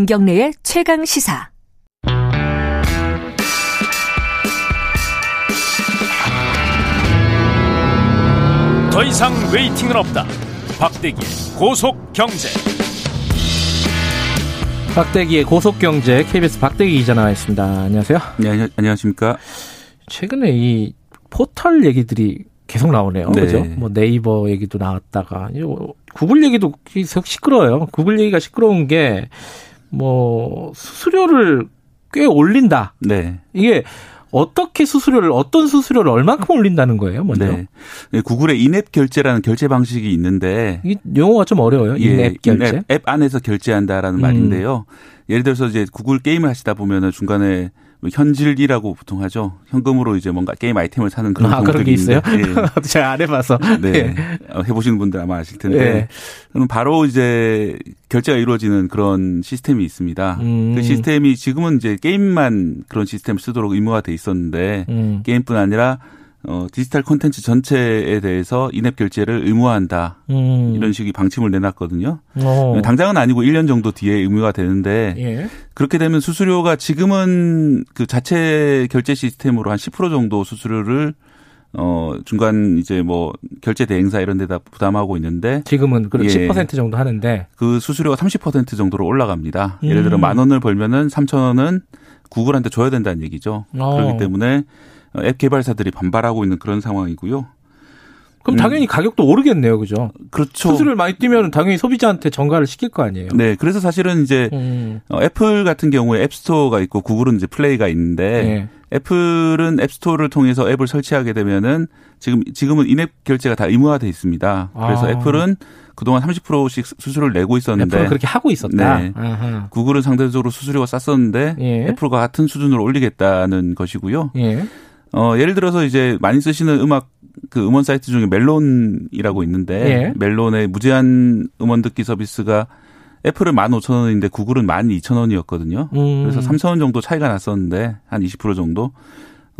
김경래의 최강 시사. 더 이상 웨이팅은 없다. 박대기의 고속 경제. 박대기의 고속 경제 KBS 박대기 기자 나와 있습니다. 안녕하세요. 네, 안녕하십니까. 최근에 이 포털 얘기들이 계속 나오네요. 네. 그죠? 뭐 네이버 얘기도 나왔다가 구글 얘기도 계속 시끄러워요. 구글 얘기가 시끄러운 게 뭐 수수료를 꽤 올린다. 네. 이게 어떻게 수수료를 어떤 수수료를 얼마큼 올린다는 거예요, 먼저? 네. 네, 구글의 인앱 결제라는 결제 방식이 있는데 이 용어가 좀 어려워요. 예, 인앱 결제. 인앱 앱 안에서 결제한다라는 음. 말인데요. 예를 들어서 이제 구글 게임을 하시다 보면은 중간에 뭐 현질이라고 보통 하죠. 현금으로 이제 뭔가 게임 아이템을 사는 그런 아, 그런 게 있어요? 예. 제가 안 해봐서. 네. 어, 해보시는 분들 아마 아실 텐데. 예. 그럼 바로 이제 결제가 이루어지는 그런 시스템이 있습니다. 음. 그 시스템이 지금은 이제 게임만 그런 시스템을 쓰도록 의무화 돼 있었는데 음. 게임뿐 아니라 어, 디지털 콘텐츠 전체에 대해서 인앱 결제를 의무화한다. 음. 이런 식의 방침을 내놨거든요. 어. 당장은 아니고 1년 정도 뒤에 의무가 되는데 예. 그렇게 되면 수수료가 지금은 그 자체 결제 시스템으로 한 10% 정도 수수료를 어 중간 이제 뭐 결제 대행사 이런 데다 부담하고 있는데 지금은 그런 예. 10% 정도 하는데 그 수수료가 30% 정도로 올라갑니다. 음. 예를 들어 만 원을 벌면은 3천 원은 구글한테 줘야 된다는 얘기죠. 어. 그렇기 때문에 앱 개발사들이 반발하고 있는 그런 상황이고요. 그럼 음. 당연히 가격도 오르겠네요, 그죠? 그렇죠. 수수료를 많이 뛰면 당연히 소비자한테 전가를 시킬 거 아니에요. 네, 그래서 사실은 이제 음. 어, 애플 같은 경우에 앱스토어가 있고 구글은 이제 플레이가 있는데 예. 애플은 앱스토어를 통해서 앱을 설치하게 되면은 지금 지금은 인앱 결제가 다 의무화돼 있습니다. 그래서 아. 애플은 그동안 30%씩 수수료를 내고 있었는데 애플은 그렇게 하고 있었다. 네. 아하. 구글은 상대적으로 수수료가 쌌었는데 예. 애플과 같은 수준으로 올리겠다는 것이고요. 예. 어, 예를 들어서 이제 많이 쓰시는 음악 그 음원 사이트 중에 멜론이라고 있는데 예. 멜론의 무제한 음원 듣기 서비스가 애플은 15,000원인데 구글은 12,000원이었거든요. 음. 그래서 3,000원 정도 차이가 났었는데 한 20% 정도.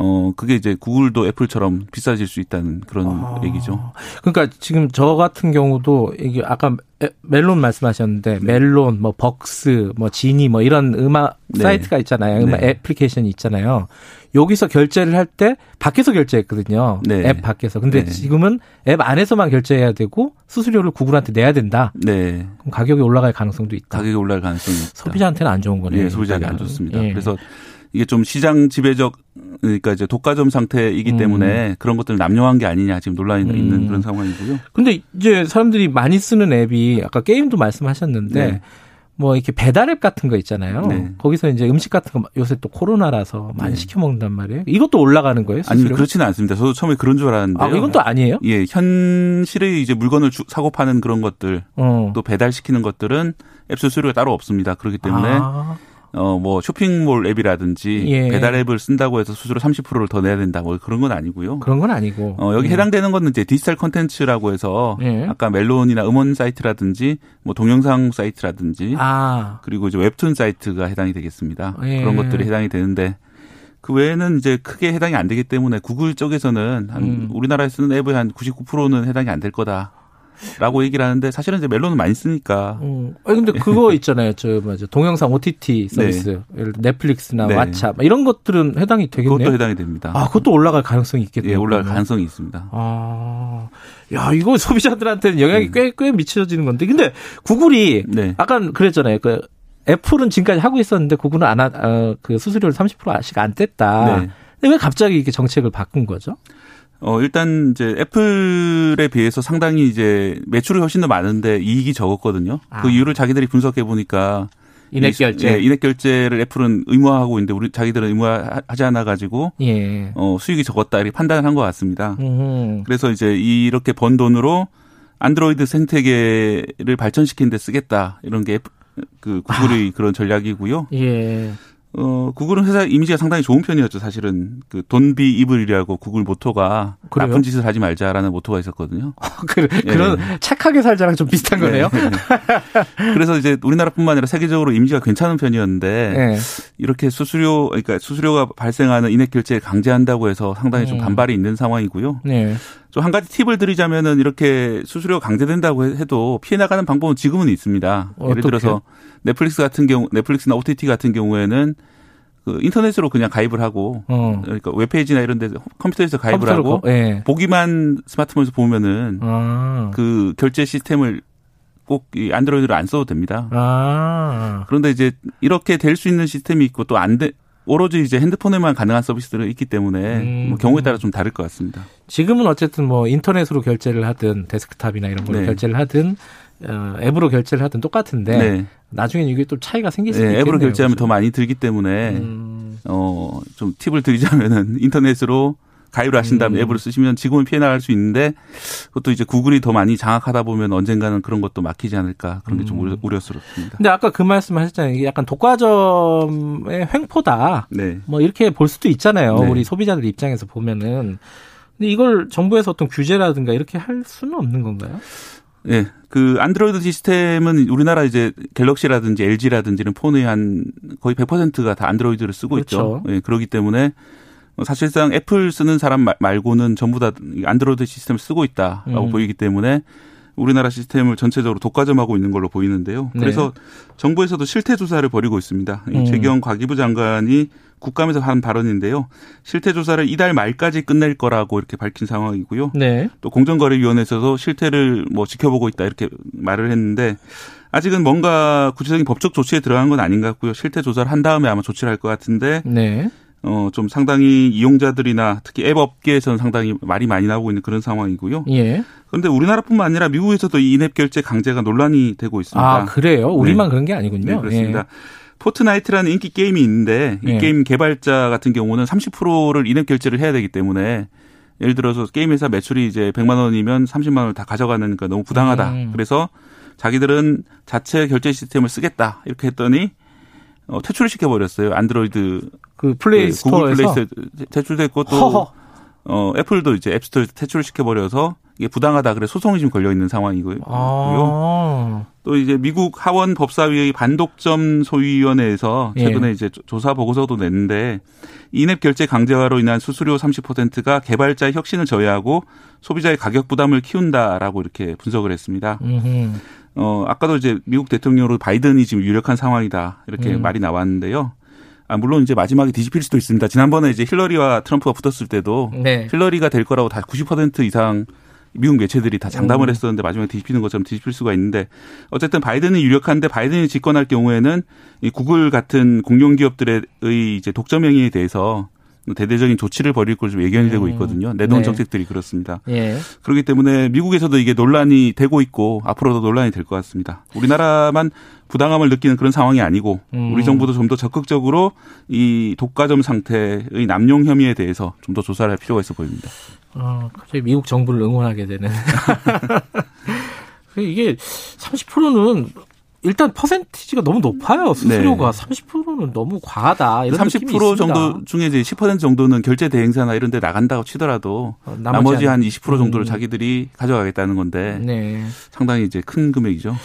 어, 그게 이제 구글도 애플처럼 비싸질 수 있다는 그런 아. 얘기죠. 그러니까 지금 저 같은 경우도 이게 아까 에- 멜론 말씀하셨는데 멜론, 뭐 벅스, 뭐 지니 뭐 이런 음악 네. 사이트가 있잖아요. 음악 네. 애플리케이션이 있잖아요. 여기서 결제를 할 때 밖에서 결제했거든요. 네. 앱 밖에서. 근데 네. 지금은 앱 안에서만 결제해야 되고 수수료를 구글한테 내야 된다. 네. 그럼 가격이 올라갈 가능성도 있다. 가격이 올라갈 가능성이 있다. 소비자한테는 안 좋은 거네요. 예, 소비자에게 안. 좋습니다. 예. 그래서 이게 좀 시장 지배적 그러니까 이제 독과점 상태이기 음. 때문에 그런 것들을 남용한 게 아니냐 지금 논란이 음. 있는 그런 상황이고요. 근데 이제 사람들이 많이 쓰는 앱이 아까 게임도 말씀하셨는데 네. 뭐 이렇게 배달앱 같은 거 있잖아요. 네. 거기서 이제 음식 같은 거 요새 또 코로나라서 많이 네. 시켜 먹는단 말이에요. 이것도 올라가는 거예요? 아니 수수료? 그렇지는 않습니다. 저도 처음에 그런 줄 알았는데요. 아, 이건 또 아니에요? 예, 현실의 이제 물건을 주- 사고 파는 그런 것들 어. 또 배달 시키는 것들은 앱 수수료가 따로 없습니다. 그렇기 때문에 아, 어 뭐 쇼핑몰 앱이라든지 예. 배달 앱을 쓴다고 해서 수수료 30%를 더 내야 된다. 뭐 그런 건 아니고요. 그런 건 아니고. 어, 여기 음. 해당되는 거는 이제 디지털 컨텐츠라고 해서 예. 아까 멜론이나 음원 사이트라든지 뭐 동영상 사이트라든지 아, 그리고 이제 웹툰 사이트가 해당이 되겠습니다. 예. 그런 것들이 해당이 되는데 그 외에는 이제 크게 해당이 안 되기 때문에 구글 쪽에서는 한 음. 우리나라에 쓰는 앱의 한 99%는 해당이 안 될 거다. 라고 얘기를 하는데 사실은 이제 멜론은 많이 쓰니까 음. 아니, 근데 그거 있잖아요. 저, 뭐죠. 동영상 OTT 서비스. 예를 들어 넷플릭스나 네. 왓챠. 뭐 이런 것들은 해당이 되겠네요. 그것도 해당이 됩니다. 아, 그것도 올라갈 가능성이 있겠네요. 예, 올라갈 그러면. 가능성이 있습니다. 아, 야, 이거 소비자들한테는 영향이 음. 꽤, 꽤 미쳐지는 건데. 근데 구글이 네. 아까 그랬잖아요. 그 애플은 지금까지 하고 있었는데 구글은 안, 하, 어, 그 수수료를 30%씩 안 뗐다. 네. 근데 왜 갑자기 이렇게 정책을 바꾼 거죠? 어, 일단 이제 애플에 비해서 상당히 이제 매출이 훨씬 더 많은데 이익이 적었거든요. 아. 그 이유를 자기들이 분석해 보니까 인앱 결제. 예, 인앱 결제를 애플은 의무화하고 있는데 우리 자기들은 의무화하지 않아 가지고 예. 어, 수익이 적었다 이렇게 판단을 한 것 같습니다. 음. 그래서 이제 이렇게 번 돈으로 안드로이드 생태계를 발전시키는 데 쓰겠다. 이런 게그 아. 구글의 그런 전략이고요. 예. 어, 구글은 회사 이미지가 상당히 좋은 편이었죠. 사실은 그 돈비 이블이라고 구글 모토가 그래요? 나쁜 짓을 하지 말자라는 모토가 있었거든요. 그, 예. 그런 착하게 살자랑 좀 비슷한 거네요. 네. 그래서 이제 우리나라뿐만 아니라 세계적으로 이미지가 괜찮은 편이었는데 예. 이렇게 수수료 그러니까 수수료가 발생하는 인앱 결제를 강제한다고 해서 상당히 좀 음. 반발이 있는 상황이고요. 네. 좀한 가지 팁을 드리자면은 이렇게 수수료 강제된다고 해도 피해 나가는 방법은 지금은 있습니다. 어떻게? 예를 들어서 넷플릭스 같은 경우, 넷플릭스나 OTT 같은 경우에는 그 인터넷으로 그냥 가입을 하고 어. 그러니까 웹페이지나 이런 데 컴퓨터에서 가입을 하고 거- 예. 보기만 스마트폰에서 보면은 아. 그 결제 시스템을 꼭 이 안드로이드를 안 써도 됩니다. 아. 그런데 이제 이렇게 될 수 있는 시스템이 있고 또 안 돼, 오로지 이제 핸드폰에만 가능한 서비스들이 있기 때문에 음. 뭐 경우에 따라 좀 다를 것 같습니다. 지금은 어쨌든 뭐 인터넷으로 결제를 하든 데스크탑이나 이런 걸로 네. 결제를 하든 어, 앱으로 결제를 하든 똑같은데 네. 나중엔 이게 또 차이가 생길 수도 네, 있겠네요. 앱으로 결제하면 그죠? 더 많이 들기 때문에 음. 어, 좀 팁을 드리자면은 인터넷으로 가입을 하신 다음에 음. 앱으로 쓰시면 지금은 피해 나갈 수 있는데 그것도 이제 구글이 더 많이 장악하다 보면 언젠가는 그런 것도 막히지 않을까 그런 게좀 음. 우려, 우려스럽습니다. 근데 아까 그 말씀 하셨잖아요. 이게 약간 독과점의 횡포다. 네. 뭐 이렇게 볼 수도 있잖아요. 네. 우리 소비자들 입장에서 보면은. 근데 이걸 정부에서 어떤 규제라든가 이렇게 할 수는 없는 건가요? 예. 그 안드로이드 시스템은 우리나라 이제 갤럭시라든지 LG라든지 이런 폰의 한 거의 100%가 다 안드로이드를 쓰고 그렇죠. 있죠. 예. 그렇기 때문에 사실상 애플 쓰는 사람 말- 말고는 전부 다 안드로이드 시스템을 쓰고 있다라고 음. 보이기 때문에 우리나라 시스템을 전체적으로 독과점하고 있는 걸로 보이는데요. 네. 그래서 정부에서도 실태 조사를 벌이고 있습니다. 이 음. 최경 과기부 장관이 국감에서 한 발언인데요. 실태 조사를 이달 말까지 끝낼 거라고 이렇게 밝힌 상황이고요. 네. 또 공정거래위원회에서도 실태를 뭐 지켜보고 있다 이렇게 말을 했는데 아직은 뭔가 구체적인 법적 조치에 들어간 건 아닌 것 같고요. 실태 조사를 한 다음에 아마 조치를 할 것 같은데 네. 어 좀 상당히 이용자들이나 특히 앱 업계에서는 상당히 말이 많이 나오고 있는 그런 상황이고요. 예. 그런데 우리나라뿐만 아니라 미국에서도 이 인앱 결제 강제가 논란이 되고 있습니다. 아, 그래요? 우리만 네. 그런 게 아니군요. 네, 그렇습니다. 예. 포트나이트라는 인기 게임이 있는데 이 네. 게임 개발자 같은 경우는 30%를 인앱 결제를 해야 되기 때문에 예를 들어서 게임 회사 매출이 이제 100만 원이면 30만 원을 다 가져가는 거 너무 부당하다. 음. 그래서 자기들은 자체 결제 시스템을 쓰겠다. 이렇게 했더니 어, 퇴출을 시켜 버렸어요. 안드로이드 그 플레이 그 구글 스토어에서 플레이스토어 퇴출됐고 또 허허. 어, 애플도 이제 앱스토어에서 퇴출을 시켜 버려서 이게 부당하다. 그래 소송이 지금 걸려 있는 상황이고요. 아. 또 이제 미국 하원 법사위의 반독점 소위위원회에서 예. 최근에 이제 조- 조사 보고서도 냈는데 인앱 결제 강제화로 인한 수수료 30%가 개발자의 혁신을 저해하고 소비자의 가격 부담을 키운다라고 이렇게 분석을 했습니다. 음흠. 어 아까도 이제 미국 대통령으로 바이든이 지금 유력한 상황이다 이렇게 음. 말이 나왔는데요. 아 물론 이제 마지막에 뒤집힐 수도 있습니다. 지난번에 이제 힐러리와 트럼프가 붙었을 때도 네. 힐러리가 될 거라고 다 90% 이상 미국 매체들이 다 장담을 음. 했었는데 마지막에 뒤집히는 것처럼 뒤집힐 수가 있는데 어쨌든 바이든이 유력한데 바이든이 집권할 경우에는 이 구글 같은 공룡 기업들의 이제 독점 행위에 대해서 대대적인 조치를 벌일 걸 좀 예견이 되고 음. 있거든요. 내돈 네. 정책들이 그렇습니다. 예. 그렇기 때문에 미국에서도 이게 논란이 되고 있고 앞으로도 논란이 될 것 같습니다. 우리나라만 부당함을 느끼는 그런 상황이 아니고 음. 우리 정부도 좀 더 적극적으로 이 독과점 상태의 남용 혐의에 대해서 좀 더 조사를 할 필요가 있어 보입니다. 어, 갑자기 미국 정부를 응원하게 되는. 이게 30%는 일단 퍼센티지가 너무 높아요. 수수료가 30%는 너무 과하다. 이런 느낌이 30% 있습니다. 정도 중에 이제 10% 정도는 결제 대행사나 이런 데 나간다고 치더라도 어, 나머지 한20% 정도를 음. 자기들이 가져가겠다는 건데 네. 상당히 이제 큰 금액이죠.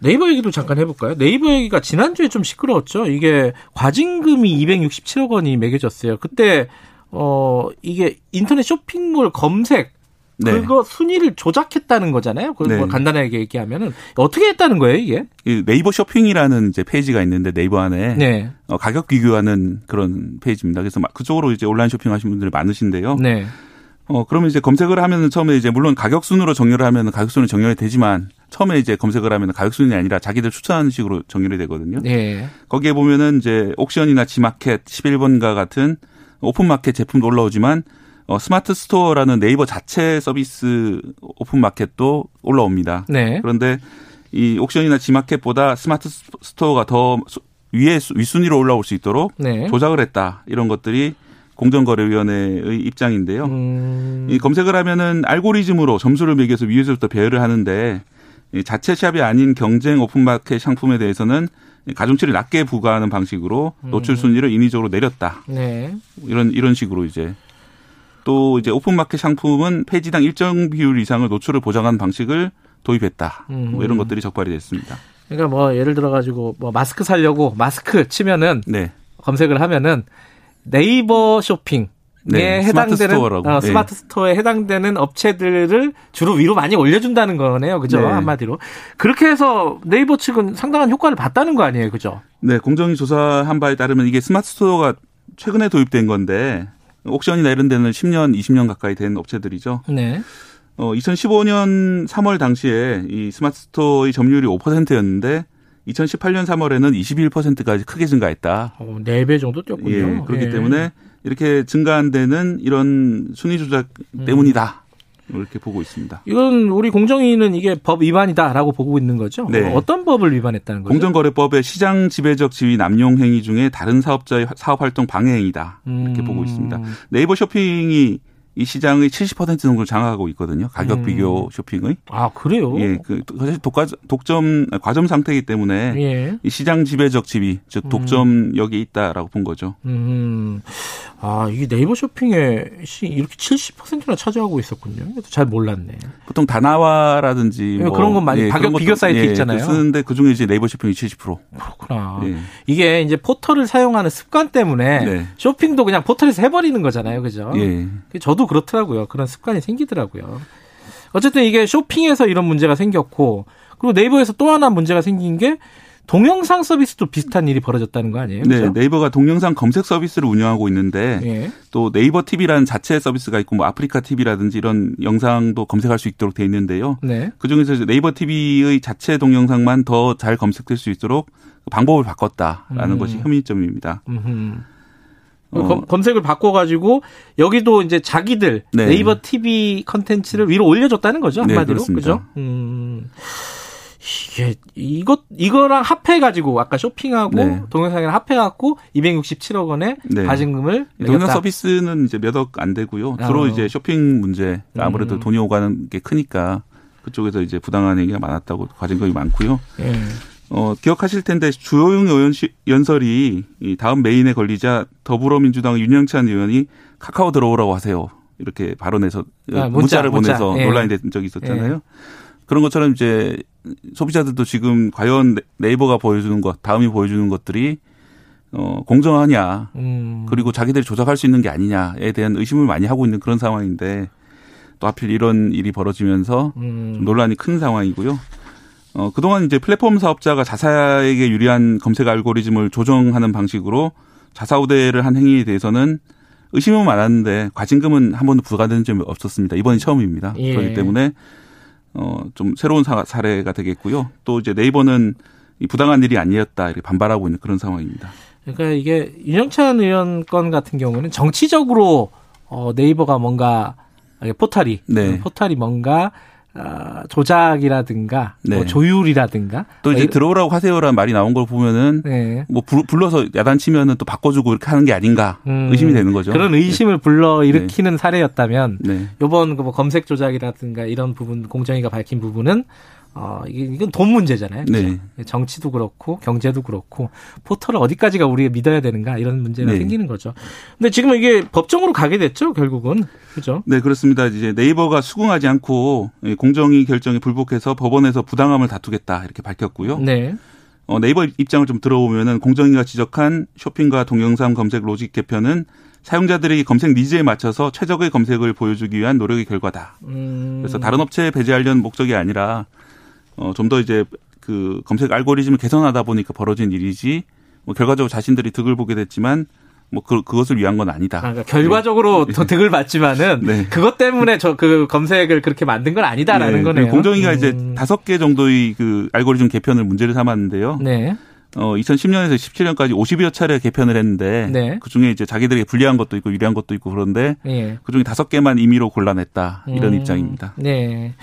네이버 얘기도 잠깐 해볼까요? 네이버 얘기가 지난주에 좀 시끄러웠죠. 이게 과징금이 267억 원이 매겨졌어요. 그때 어 이게 인터넷 쇼핑몰 검색 네. 그거 순위를 조작했다는 거잖아요. 그걸 네. 뭐 간단하게 얘기하면은 어떻게 했다는 거예요, 이게? 이 네이버 쇼핑이라는 이제 페이지가 있는데 네이버 안에 네. 어, 가격 비교하는 그런 페이지입니다. 그래서 막 그쪽으로 이제 온라인 쇼핑하시는 분들이 많으신데요. 네. 어 그러면 이제 검색을 하면은 처음에 이제 물론 가격 순으로 정렬을 하면은 가격 순이 정렬이 되지만 처음에 이제 검색을 하면은 가격 순이 아니라 자기들 추천하는 식으로 정렬이 되거든요. 네. 거기에 보면은 이제 옥션이나 지마켓 11번가 같은 오픈마켓 제품도 올라오지만 어, 스마트 스토어라는 네이버 자체 서비스 오픈 마켓도 올라옵니다. 네. 그런데 이 옥션이나 지마켓보다 스마트 스토어가 더 수- 위에 수- 윗순위로 올라올 수 있도록 네. 조작을 했다. 이런 것들이 공정거래위원회의 입장인데요. 음, 이 검색을 하면은 알고리즘으로 점수를 매겨서 위에서부터 배열을 하는데 이 자체 샵이 아닌 경쟁 오픈마켓 상품에 대해서는 가중치를 낮게 부과하는 방식으로 노출 순위를 인위적으로 내렸다. 네. 이런 이런 식으로 이제 또 이제 오픈마켓 상품은 페이지당 일정 비율 이상을 노출을 보장하는 방식을 도입했다. 뭐 이런 음. 것들이 적발이 됐습니다. 그러니까 뭐 예를 들어 가지고 뭐 마스크 살려고 마스크 치면은 네. 검색을 하면은 네이버 쇼핑 네, 해당되는 스마트 스토어라고. 어, 네. 스마트 스토어에 해당되는 업체들을 주로 위로 많이 올려준다는 거네요, 그죠? 네. 한마디로 그렇게 해서 네이버 측은 상당한 효과를 봤다는 거 아니에요, 그죠? 네, 공정위 조사한 바에 따르면 이게 스마트 스토어가 최근에 도입된 건데 옥션이나 이런 데는 10년, 20년 가까이 된 업체들이죠. 네. 어, 2015년 3월 당시에 이 스마트 스토어의 점유율이 5%였는데 2018년 3월에는 21%까지 크게 증가했다. 어, 4배 정도 뛰었군요. 예, 그렇기 예. 때문에 이렇게 증가한 데는 이런 순위 조작 음. 때문이다. 이렇게 보고 있습니다. 이건 우리 공정위는 이게 법 위반이다라고 보고 있는 거죠? 네. 어떤 법을 위반했다는 거죠? 공정거래법의 시장 지배적 지위 남용 행위 중에 다른 사업자의 사업 활동 방해 행위다. 이렇게 음. 보고 있습니다. 네이버 쇼핑이 이 시장의 70% 정도를 장악하고 있거든요. 가격 음. 비교 쇼핑의. 아 그래요? 예, 그 사실 독과, 독점 과점 상태이기 때문에 예. 이 시장 지배적 지위, 즉 독점 여기 있다라고 본 거죠. 음. 아, 이게 네이버 쇼핑에 시 이렇게 70%나 차지하고 있었군요. 잘 몰랐네. 보통 다나와라든지 예, 뭐 그런 건 많이 예, 가격 비교 사이트 있잖아요. 쓰는데 그 중에 이제 네이버 쇼핑이 70%. 그렇구나. 예. 이게 이제 포털을 사용하는 습관 때문에 네. 쇼핑도 그냥 포털에서 해버리는 거잖아요. 그죠? 예. 저도 그렇더라고요. 그런 습관이 생기더라고요. 어쨌든 이게 쇼핑에서 이런 문제가 생겼고, 그리고 네이버에서 또 하나 문제가 생긴 게 동영상 서비스도 비슷한 일이 벌어졌다는 거 아니에요? 네, 그죠? 네이버가 동영상 검색 서비스를 운영하고 있는데 예. 또 네이버 TV라는 자체 서비스가 있고 뭐 아프리카 TV라든지 이런 영상도 검색할 수 있도록 돼 있는데요. 네. 그 중에서 이제 네이버 TV의 자체 동영상만 더 잘 검색될 수 있도록 방법을 바꿨다라는 음. 것이 혐의점입니다. 음흠. 어. 검, 검색을 바꿔가지고 여기도 이제 자기들 네. 네이버 TV 컨텐츠를 위로 올려줬다는 거죠 네, 한마디로 그렇습니다. 그죠? 음 이게 이것 이거랑 합해 가지고 아까 쇼핑하고 네. 동영상이랑 합해 갖고 267억 원의 네. 과징금을 동영상. 서비스는 이제 몇 억 안 되고요. 주로 어. 이제 쇼핑 문제 아무래도 음. 돈이 오가는 게 크니까 그쪽에서 이제 부당한 행위가 많았다고 과징금이 많고요. 예. 어, 기억하실 텐데 주호영 의원 시- 연설이 이 다음 메인에 걸리자 더불어민주당 윤영찬 의원이 카카오 들어오라고 하세요. 이렇게 발언해서 아, 문자, 문자를 문자. 보내서 예. 논란이 된 적이 있었잖아요. 그런 것처럼 이제 소비자들도 지금 과연 네- 네이버가 보여주는 것, 다음이 보여주는 것들이 어, 공정하냐, 음. 그리고 자기들이 조작할 수 있는 게 아니냐에 대한 의심을 많이 하고 있는 그런 상황인데 또 하필 이런 일이 벌어지면서 음. 좀 논란이 큰 상황이고요. 어, 그동안 이제 플랫폼 사업자가 자사에게 유리한 검색 알고리즘을 조정하는 방식으로 자사 우대를 한 행위에 대해서는 의심은 많았는데 과징금은 한 번도 부과된 적이 없었습니다. 이번이 처음입니다. 예. 그렇기 때문에 어, 좀 새로운 사, 사례가 되겠고요. 또 이제 네이버는 이 부당한 일이 아니었다 이렇게 반발하고 있는 그런 상황입니다. 그러니까 이게 윤영찬 의원 건 같은 경우는 정치적으로 어, 네이버가 뭔가 포털이 네. 포털이 뭔가 아, 조작이라든가 뭐 네. 조율이라든가 또 이제 뭐 이- 들어오라고 하세요라는 말이 나온 걸 보면은 네. 뭐 불- 불러서 야단치면은 또 바꿔주고 이렇게 하는 게 아닌가 음, 의심이 되는 거죠. 그런 의심을 불러 일으키는 사례였다면 네. 요번 그뭐 검색 조작이라든가 이런 부분 공정위가 밝힌 부분은 어 이건 돈 문제잖아요. 그죠? 네. 정치도 그렇고 경제도 그렇고 포털을 어디까지가 우리가 믿어야 되는가 이런 문제가 네. 생기는 거죠. 근데 지금 이게 법정으로 가게 됐죠, 결국은. 그죠? 네, 그렇습니다. 이제 네이버가 수긍하지 않고 이 공정위 결정에 불복해서 법원에서 부당함을 다투겠다 이렇게 밝혔고요. 네. 어, 네이버 입장을 좀 들어보면은 공정위가 지적한 쇼핑과 동영상 검색 로직 개편은 사용자들이 검색 니즈에 맞춰서 최적의 검색을 보여주기 위한 노력의 결과다. 음. 그래서 다른 업체에 배제하려는 목적이 아니라 어, 좀 더 이제 그 검색 알고리즘을 개선하다 보니까 벌어진 일이지 뭐 결과적으로 자신들이 득을 보게 됐지만 뭐 그, 그것을 위한 건 아니다. 아, 그러니까 결과적으로 더 득을 받지만은 네. 그것 때문에 저 그 검색을 그렇게 만든 건 아니다라는 네, 거네요. 공정위가 이제 음. 다섯 개 정도의 그 알고리즘 개편을 문제를 삼았는데요. 네. 어, 2010년에서 17년까지 50여 차례 개편을 했는데 네. 그 중에 이제 자기들에게 불리한 것도 있고 유리한 것도 있고 그런데 예. 그 중에 다섯 개만 임의로 골라냈다 이런 음, 입장입니다. 네.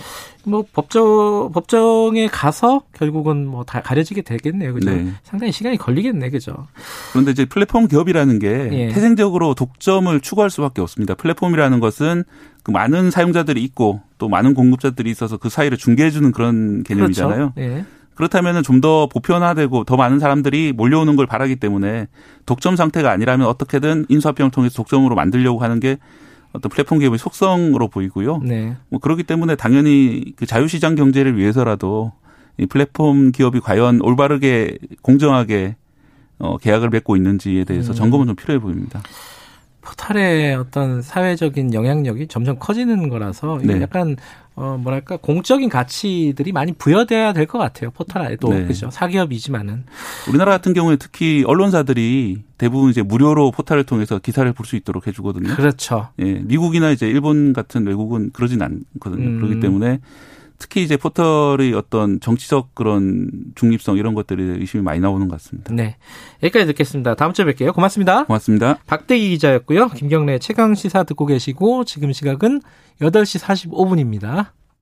뭐 법정 법정에 가서 결국은 뭐 다 가려지게 되겠네요. 그죠? 네. 상당히 시간이 걸리겠네. 그죠? 그런데 이제 플랫폼 기업이라는 게 예. 태생적으로 독점을 추구할 수밖에 없습니다. 플랫폼이라는 것은 그 많은 사용자들이 있고 또 많은 공급자들이 있어서 그 사이를 중개해주는 그런 개념이잖아요. 그렇죠. 예. 그렇다면 좀 더 보편화되고 더 많은 사람들이 몰려오는 걸 바라기 때문에 독점 상태가 아니라면 어떻게든 인수합병을 통해서 독점으로 만들려고 하는 게 어떤 플랫폼 기업의 속성으로 보이고요. 네. 뭐 그렇기 때문에 당연히 그 자유시장 경제를 위해서라도 이 플랫폼 기업이 과연 올바르게 공정하게 어 계약을 맺고 있는지에 대해서 음. 점검은 좀 필요해 보입니다. 포탈의 어떤 사회적인 영향력이 점점 커지는 거라서 네. 약간 어 뭐랄까 공적인 가치들이 많이 부여돼야 될 것 같아요. 포탈에도 네. 그죠 사기업이지만은 우리나라 같은 경우에 특히 언론사들이 대부분 이제 무료로 포탈을 통해서 기사를 볼 수 있도록 해주거든요. 그렇죠. 예, 미국이나 이제 일본 같은 외국은 그러진 않거든요. 음. 그렇기 때문에 특히 이제 포털의 어떤 정치적 그런 중립성 이런 것들이 의심이 많이 나오는 것 같습니다. 네 여기까지 듣겠습니다. 다음 주에 뵐게요. 고맙습니다. 고맙습니다. 박대기 기자였고요. 김경래 최강 시사 듣고 계시고 지금 시각은 8시 45분입니다.